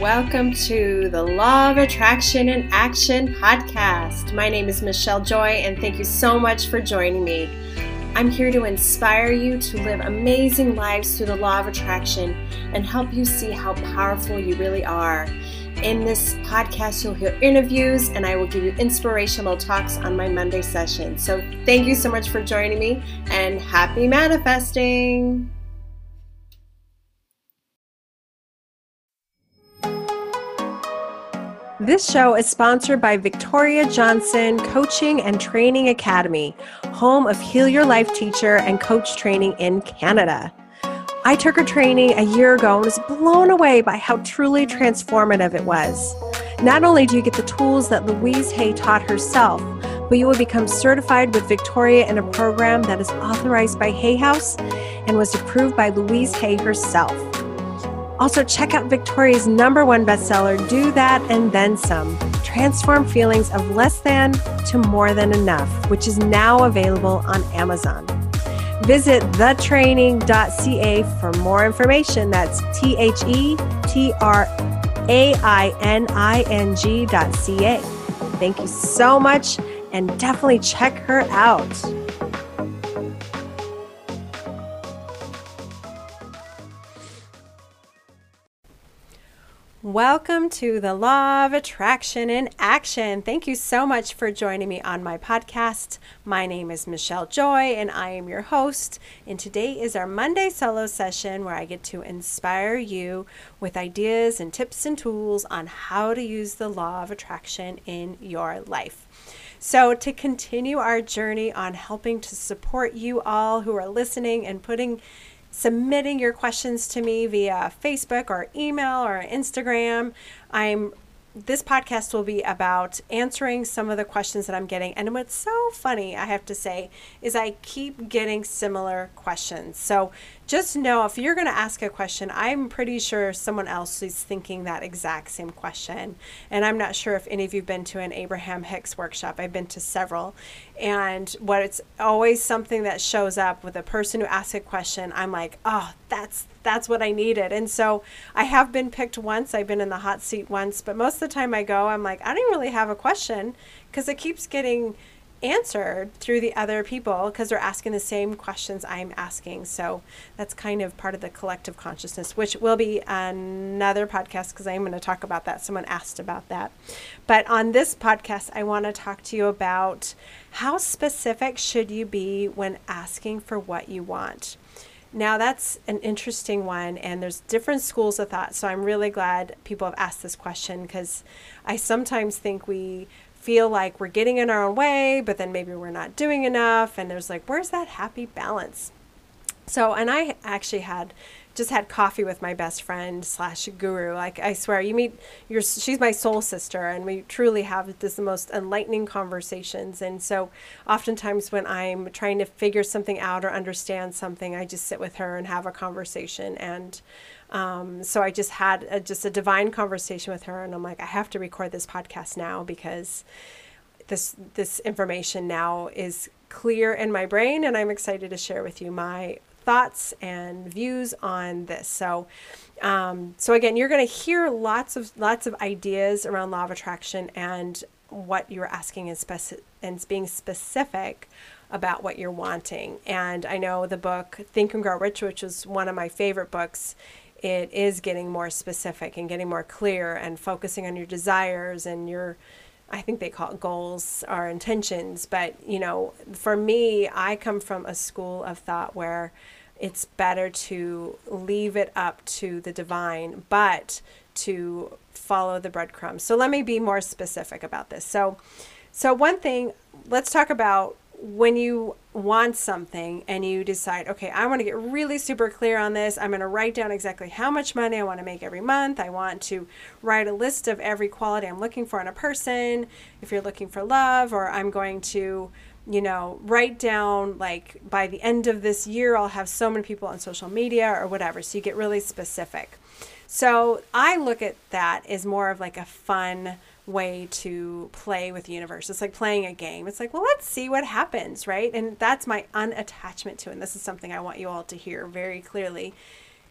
Welcome to the Law of Attraction and Action podcast. My name is Michele Joy, and thank you so much for joining me. I'm here to inspire you to live amazing lives through the law of attraction and help you see how powerful you really are. In this podcast, you'll hear interviews and I will give you inspirational talks on my Monday session. So, thank you so much for joining me and happy manifesting! This show is sponsored by Victoria Johnson Coaching and Training Academy, home of Heal Your Life teacher and coach training in Canada. I took her training a year ago and was blown away by how truly transformative it was. Not only do you get the tools that Louise Hay taught herself, but you will become certified with Victoria in a program that is authorized by Hay House and was approved by Louise Hay herself. Also, check out Victoria's number one bestseller, Do That and Then Some Transform Feelings of Less Than to More Than Enough, which is now available on Amazon. Visit thetraining.ca for more information. That's T H E T R A I N I N G.ca. Thank you so much and definitely check her out. Welcome to the Law of Attraction in Action. Thank you so much for joining me on my podcast. My name is Michele Joy and I am your host. And today is our Monday solo session where I get to inspire you with ideas and tips and tools on how to use the Law of Attraction in your life. So, to continue our journey on helping to support you all who are listening and putting submitting your questions to me via Facebook or email or Instagram. I'm this podcast will be about answering some of the questions that I'm getting. And what's so funny, I have to say, is I keep getting similar questions. So just know if you're going to ask a question, I'm pretty sure someone else is thinking that exact same question. And I'm not sure if any of you've been to an Abraham Hicks workshop. I've been to several. And what it's always something that shows up with a person who asks a question, I'm like, oh, that's that's what I needed. And so I have been picked once. I've been in the hot seat once, but most of the time I go, I'm like, I don't really have a question because it keeps getting answered through the other people because they're asking the same questions I'm asking. So that's kind of part of the collective consciousness, which will be another podcast because I'm going to talk about that. Someone asked about that. But on this podcast, I want to talk to you about how specific should you be when asking for what you want. Now, that's an interesting one, and there's different schools of thought. So, I'm really glad people have asked this question because I sometimes think we feel like we're getting in our own way, but then maybe we're not doing enough. And there's like, where's that happy balance? So, and I actually had just had coffee with my best friend slash guru. Like I swear, you meet your she's my soul sister, and we truly have this the most enlightening conversations. And so, oftentimes when I'm trying to figure something out or understand something, I just sit with her and have a conversation. And um, so I just had a, just a divine conversation with her, and I'm like, I have to record this podcast now because this this information now is clear in my brain, and I'm excited to share with you my thoughts and views on this. So, um, so again, you're going to hear lots of lots of ideas around law of attraction and what you're asking is speci- and being specific about what you're wanting. And I know the book Think and Grow Rich, which is one of my favorite books, it is getting more specific and getting more clear and focusing on your desires and your I think they call it goals or intentions. But, you know, for me, I come from a school of thought where it's better to leave it up to the divine, but to follow the breadcrumbs. So let me be more specific about this. So, so one thing, let's talk about when you want something and you decide, okay, I want to get really super clear on this. I'm going to write down exactly how much money I want to make every month. I want to write a list of every quality I'm looking for in a person. If you're looking for love, or I'm going to you know, write down like by the end of this year, I'll have so many people on social media or whatever. So you get really specific. So I look at that as more of like a fun way to play with the universe. It's like playing a game. It's like, well, let's see what happens, right? And that's my unattachment to it. And this is something I want you all to hear very clearly.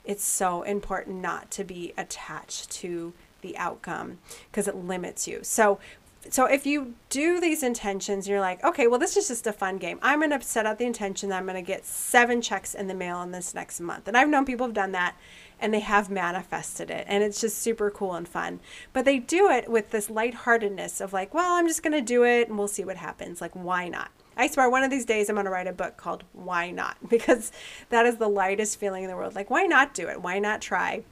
It's so important not to be attached to the outcome because it limits you. So so if you do these intentions you're like okay well this is just a fun game i'm going to set out the intention that i'm going to get seven checks in the mail in this next month and i've known people have done that and they have manifested it and it's just super cool and fun but they do it with this lightheartedness of like well i'm just going to do it and we'll see what happens like why not I swear one of these days I'm going to write a book called Why Not? Because that is the lightest feeling in the world. Like, why not do it? Why not try?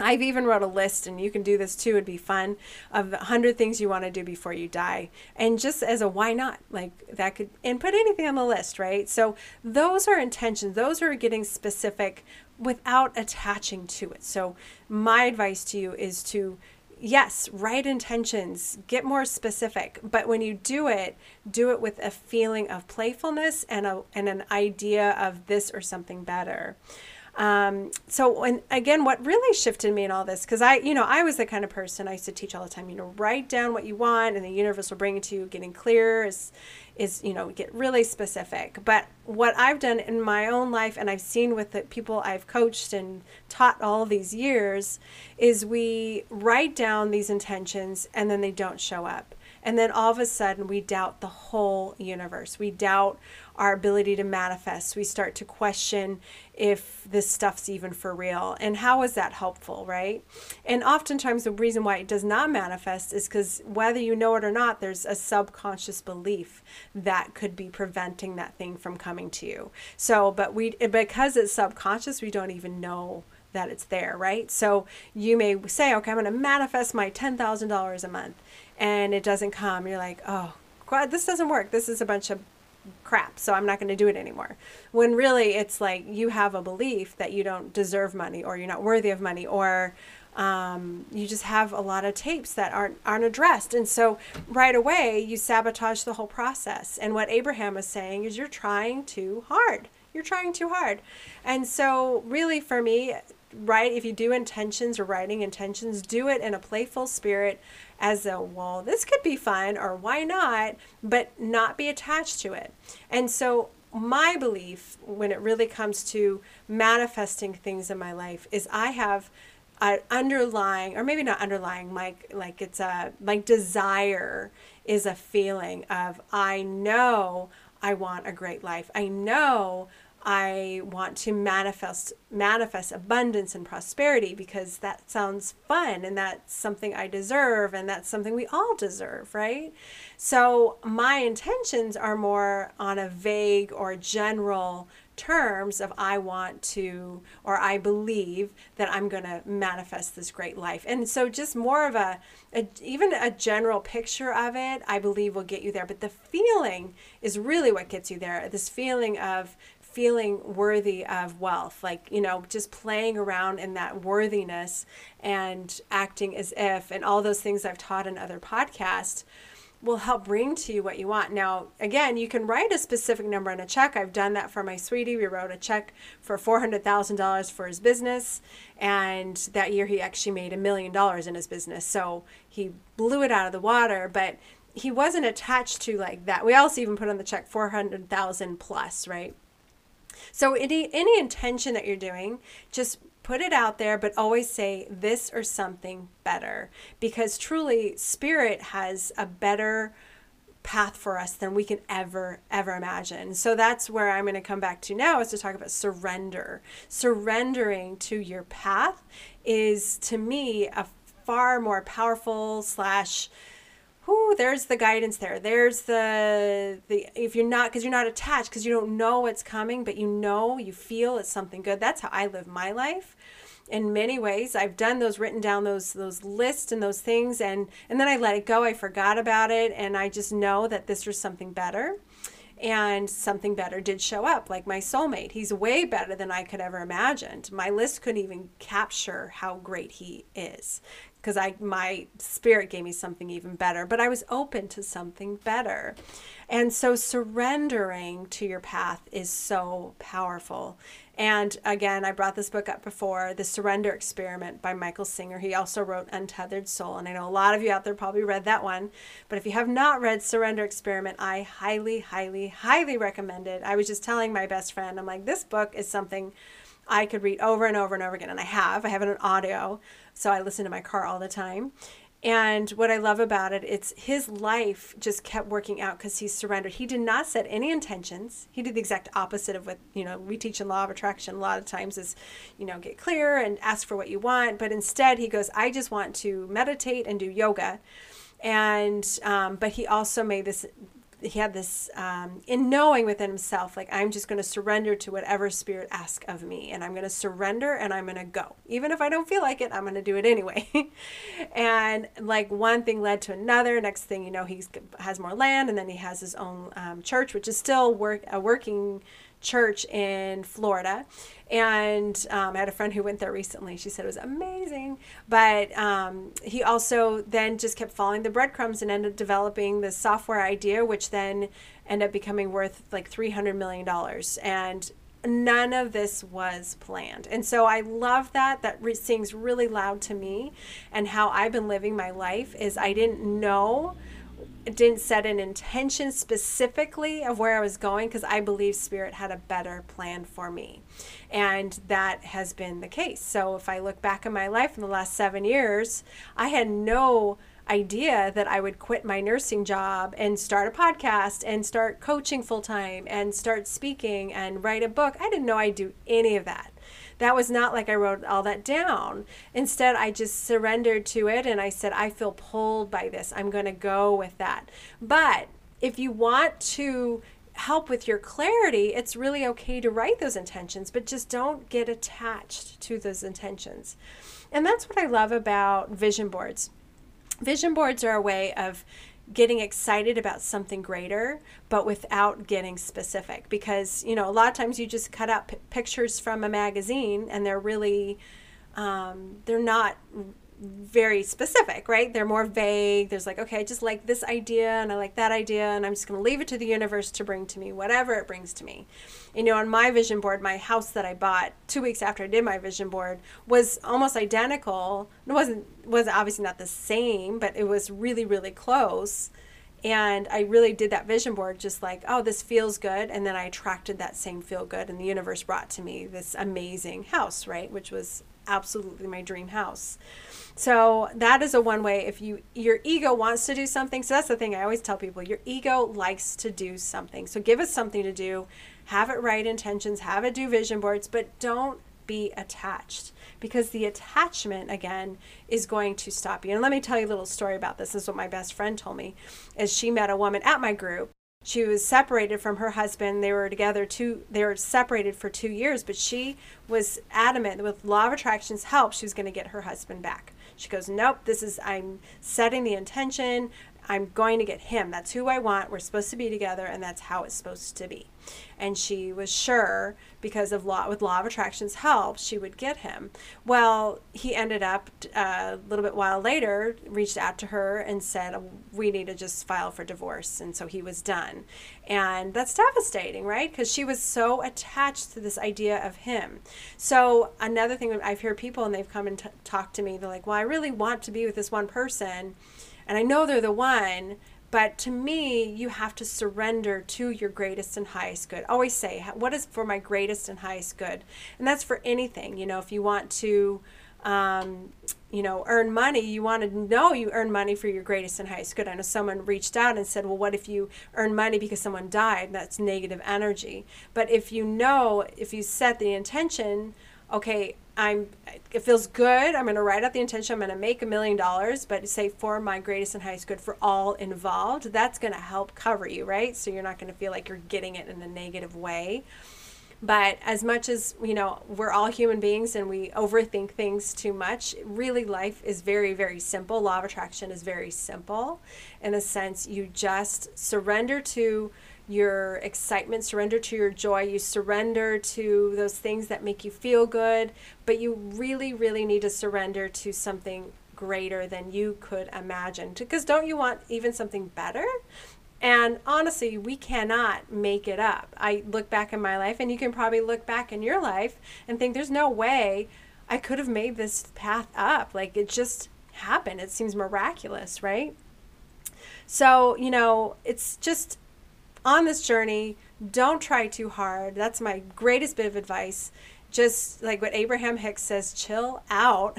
I've even wrote a list, and you can do this too. It'd be fun of the 100 things you want to do before you die, and just as a why not, like that could, and put anything on the list, right? So those are intentions. Those are getting specific without attaching to it. So my advice to you is to yes, write intentions, get more specific, but when you do it, do it with a feeling of playfulness and a and an idea of this or something better. Um, so and again, what really shifted me in all this, because I, you know, I was the kind of person I used to teach all the time. You know, write down what you want, and the universe will bring it to you. Getting clear is, is you know, get really specific. But what I've done in my own life, and I've seen with the people I've coached and taught all these years, is we write down these intentions, and then they don't show up. And then all of a sudden, we doubt the whole universe. We doubt our ability to manifest. We start to question if this stuff's even for real. And how is that helpful, right? And oftentimes, the reason why it does not manifest is because whether you know it or not, there's a subconscious belief that could be preventing that thing from coming to you. So, but we, because it's subconscious, we don't even know that it's there, right? So you may say, okay, I'm going to manifest my $10,000 a month and it doesn't come. You're like, oh, God, this doesn't work. This is a bunch of crap, so I'm not going to do it anymore. When really it's like you have a belief that you don't deserve money or you're not worthy of money or um, you just have a lot of tapes that aren't aren't addressed, and so right away you sabotage the whole process. And what Abraham is saying is you're trying too hard. You're trying too hard, and so really for me, right? If you do intentions or writing intentions, do it in a playful spirit as a, well, this could be fun or why not, but not be attached to it. And so, my belief when it really comes to manifesting things in my life is I have an underlying, or maybe not underlying, like, like it's a, like desire is a feeling of, I know I want a great life. I know I want to manifest manifest abundance and prosperity because that sounds fun and that's something I deserve and that's something we all deserve, right? So my intentions are more on a vague or general terms of I want to or I believe that I'm going to manifest this great life. And so just more of a, a, even a general picture of it I believe will get you there, but the feeling is really what gets you there. This feeling of feeling worthy of wealth, like, you know, just playing around in that worthiness and acting as if, and all those things I've taught in other podcasts will help bring to you what you want. Now, again, you can write a specific number on a check. I've done that for my sweetie. We wrote a check for $400,000 for his business. And that year he actually made a million dollars in his business. So he blew it out of the water. But he wasn't attached to like that. We also even put on the check 400,000 plus, right? So any any intention that you're doing, just put it out there, but always say this or something better, because truly, spirit has a better path for us than we can ever ever imagine. So that's where I'm going to come back to now is to talk about surrender. Surrendering to your path is to me a far more powerful slash whoo, there's the guidance there. There's the the if you're not because you're not attached because you don't know what's coming, but you know you feel it's something good. That's how I live my life. In many ways, I've done those written down those those lists and those things, and and then I let it go. I forgot about it, and I just know that this was something better and something better did show up like my soulmate he's way better than i could ever imagined my list couldn't even capture how great he is because I my spirit gave me something even better, but I was open to something better. And so surrendering to your path is so powerful. And again, I brought this book up before, The Surrender Experiment by Michael Singer. He also wrote Untethered Soul, and I know a lot of you out there probably read that one. But if you have not read Surrender Experiment, I highly, highly, highly recommend it. I was just telling my best friend, I'm like, this book is something I could read over and over and over again. And I have, I have it on audio. So I listen to my car all the time. And what I love about it, it's his life just kept working out because he surrendered. He did not set any intentions. He did the exact opposite of what, you know, we teach in law of attraction a lot of times is, you know, get clear and ask for what you want. But instead, he goes, I just want to meditate and do yoga. And, um, but he also made this he had this um, in knowing within himself like i'm just going to surrender to whatever spirit asks of me and i'm going to surrender and i'm going to go. Even if i don't feel like it i'm going to do it anyway. And like one thing led to another. Next thing you know he has more land and then he has his own um, church which is still work a working church in Florida. And um, I had a friend who went there recently. She said it was amazing. But um, he also then just kept following the breadcrumbs and ended up developing the software idea, which then ended up becoming worth like $300 million. And none of this was planned. And so I love that. That re- sings really loud to me. And how I've been living my life is I didn't know didn't set an intention specifically of where I was going because I believe Spirit had a better plan for me. And that has been the case. So if I look back in my life in the last seven years, I had no idea that I would quit my nursing job and start a podcast and start coaching full time and start speaking and write a book. I didn't know I'd do any of that that was not like I wrote all that down. Instead, I just surrendered to it and I said, I feel pulled by this. I'm going to go with that. But if you want to help with your clarity, it's really okay to write those intentions, but just don't get attached to those intentions. And that's what I love about vision boards. Vision boards are a way of getting excited about something greater, but without getting specific. Because, you know, a lot of times you just cut out p- pictures from a magazine and they're really, um, they're not very specific, right? They're more vague. There's like, okay, I just like this idea and I like that idea, and I'm just going to leave it to the universe to bring to me whatever it brings to me. You know, on my vision board, my house that I bought two weeks after I did my vision board was almost identical. It wasn't was obviously not the same, but it was really really close. And I really did that vision board just like, oh, this feels good. And then I attracted that same feel good, and the universe brought to me this amazing house, right? Which was absolutely my dream house. So that is a one way if you your ego wants to do something. So that's the thing I always tell people, your ego likes to do something. So give us something to do, have it right intentions, have it do vision boards, but don't be attached because the attachment again is going to stop you. And let me tell you a little story about this. This is what my best friend told me is she met a woman at my group she was separated from her husband they were together two they were separated for two years but she was adamant with law of attraction's help she was going to get her husband back she goes, Nope, this is, I'm setting the intention. I'm going to get him. That's who I want. We're supposed to be together, and that's how it's supposed to be. And she was sure because of law with law of attraction's help, she would get him. Well, he ended up uh, a little bit while later reached out to her and said, "We need to just file for divorce," and so he was done. And that's devastating, right? Because she was so attached to this idea of him. So another thing I've heard people and they've come and t- talked to me. They're like, "Well, I really want to be with this one person." And I know they're the one, but to me, you have to surrender to your greatest and highest good. Always say, what is for my greatest and highest good? And that's for anything. You know, if you want to, um, you know, earn money, you want to know you earn money for your greatest and highest good. I know someone reached out and said, well, what if you earn money because someone died? That's negative energy. But if you know, if you set the intention, okay, I'm it feels good. I'm going to write out the intention. I'm going to make a million dollars, but say for my greatest and highest good for all involved, that's going to help cover you, right? So you're not going to feel like you're getting it in a negative way. But as much as, you know, we're all human beings and we overthink things too much, really life is very, very simple. Law of attraction is very simple in a sense you just surrender to your excitement, surrender to your joy, you surrender to those things that make you feel good, but you really, really need to surrender to something greater than you could imagine. Because don't you want even something better? And honestly, we cannot make it up. I look back in my life, and you can probably look back in your life and think, there's no way I could have made this path up. Like it just happened. It seems miraculous, right? So, you know, it's just on this journey, don't try too hard. That's my greatest bit of advice just like what Abraham Hicks says, chill out.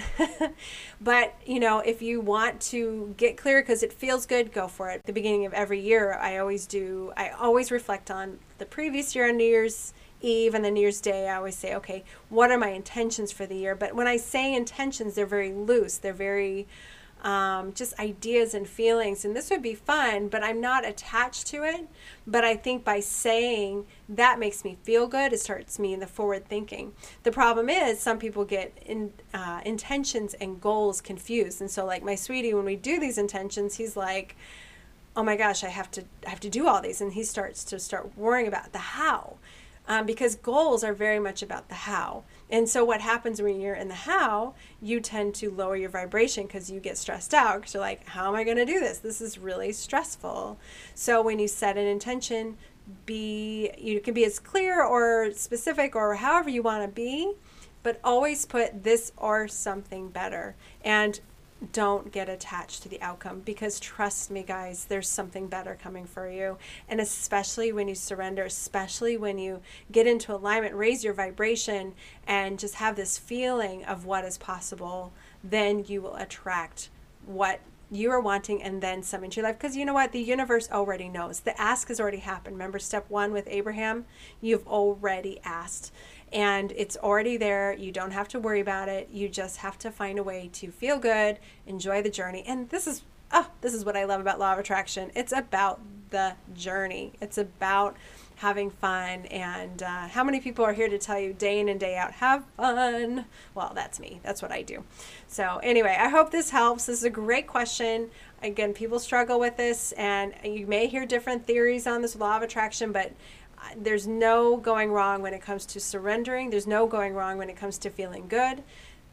but, you know, if you want to get clear because it feels good, go for it. The beginning of every year, I always do, I always reflect on the previous year on New Year's Eve and the New Year's Day. I always say, okay, what are my intentions for the year? But when I say intentions, they're very loose, they're very, um, just ideas and feelings. And this would be fun, but I'm not attached to it. But I think by saying that makes me feel good, it starts me in the forward thinking. The problem is some people get in, uh, intentions and goals confused. And so, like my sweetie, when we do these intentions, he's like, oh my gosh, I have to, I have to do all these. And he starts to start worrying about the how. Um, because goals are very much about the how. And so, what happens when you're in the how, you tend to lower your vibration because you get stressed out because you're like, how am I going to do this? This is really stressful. So, when you set an intention, be you can be as clear or specific or however you want to be, but always put this or something better. And don't get attached to the outcome because trust me guys there's something better coming for you. And especially when you surrender especially when you get into alignment raise your vibration and just have this feeling of what is possible then you will attract what you are wanting and then some into your life. Because you know what? The universe already knows. The ask has already happened. Remember step one with abraham? You've already asked and it's already there. You don't have to worry about it. You just have to find a way to feel good, enjoy the journey. And this is oh, this is what I love about law of attraction. It's about the journey. It's about having fun and uh, how many people are here to tell you day in and day out have fun well that's me that's what i do so anyway i hope this helps this is a great question again people struggle with this and you may hear different theories on this law of attraction but there's no going wrong when it comes to surrendering. There's no going wrong when it comes to feeling good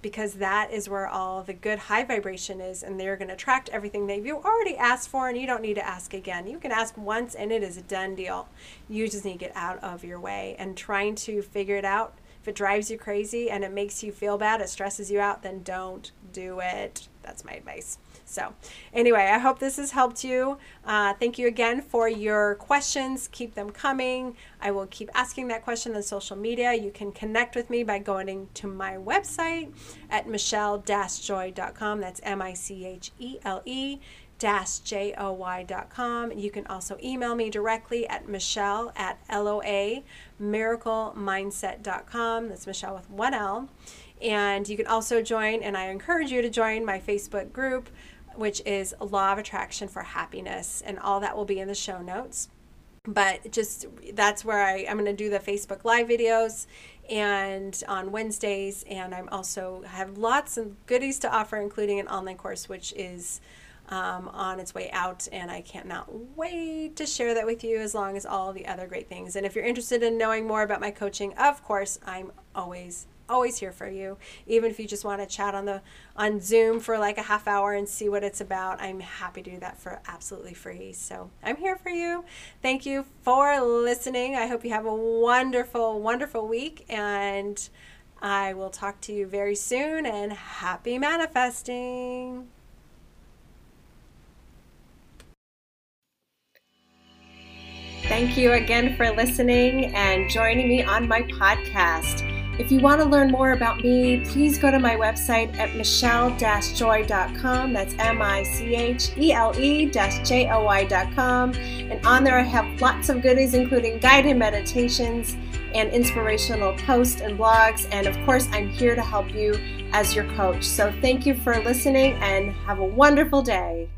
because that is where all the good high vibration is and they're going to attract everything that you already asked for and you don't need to ask again. You can ask once and it is a done deal. You just need to get out of your way and trying to figure it out. If it drives you crazy and it makes you feel bad, it stresses you out, then don't do it. That's my advice. So, anyway, I hope this has helped you. Uh, thank you again for your questions. Keep them coming. I will keep asking that question on social media. You can connect with me by going to my website at michele-joy.com. That's M I C H E L E dash joy.com. You can also email me directly at michele at loa miraclemindset.com. That's Michele with one L. And you can also join, and I encourage you to join my Facebook group which is Law of Attraction for Happiness, and all that will be in the show notes. But just that's where I, I'm going to do the Facebook Live videos and on Wednesdays, and I'm also have lots of goodies to offer, including an online course, which is um, on its way out, and I cannot wait to share that with you as long as all the other great things. And if you're interested in knowing more about my coaching, of course, I'm always always here for you. Even if you just want to chat on the on zoom for like a half hour and see what it's about i'm happy to do that for absolutely free. So i'm here for you. Thank you for listening. I hope you have a wonderful wonderful week and i will talk to you very soon and happy manifesting. Thank you again for listening and joining me on my podcast. If you want to learn more about me, please go to my website at michele-joy.com. That's M-I-C-H-E-L-E J-O-Y.com. And on there I have lots of goodies, including guided meditations and inspirational posts and blogs. And of course, I'm here to help you as your coach. So thank you for listening and have a wonderful day.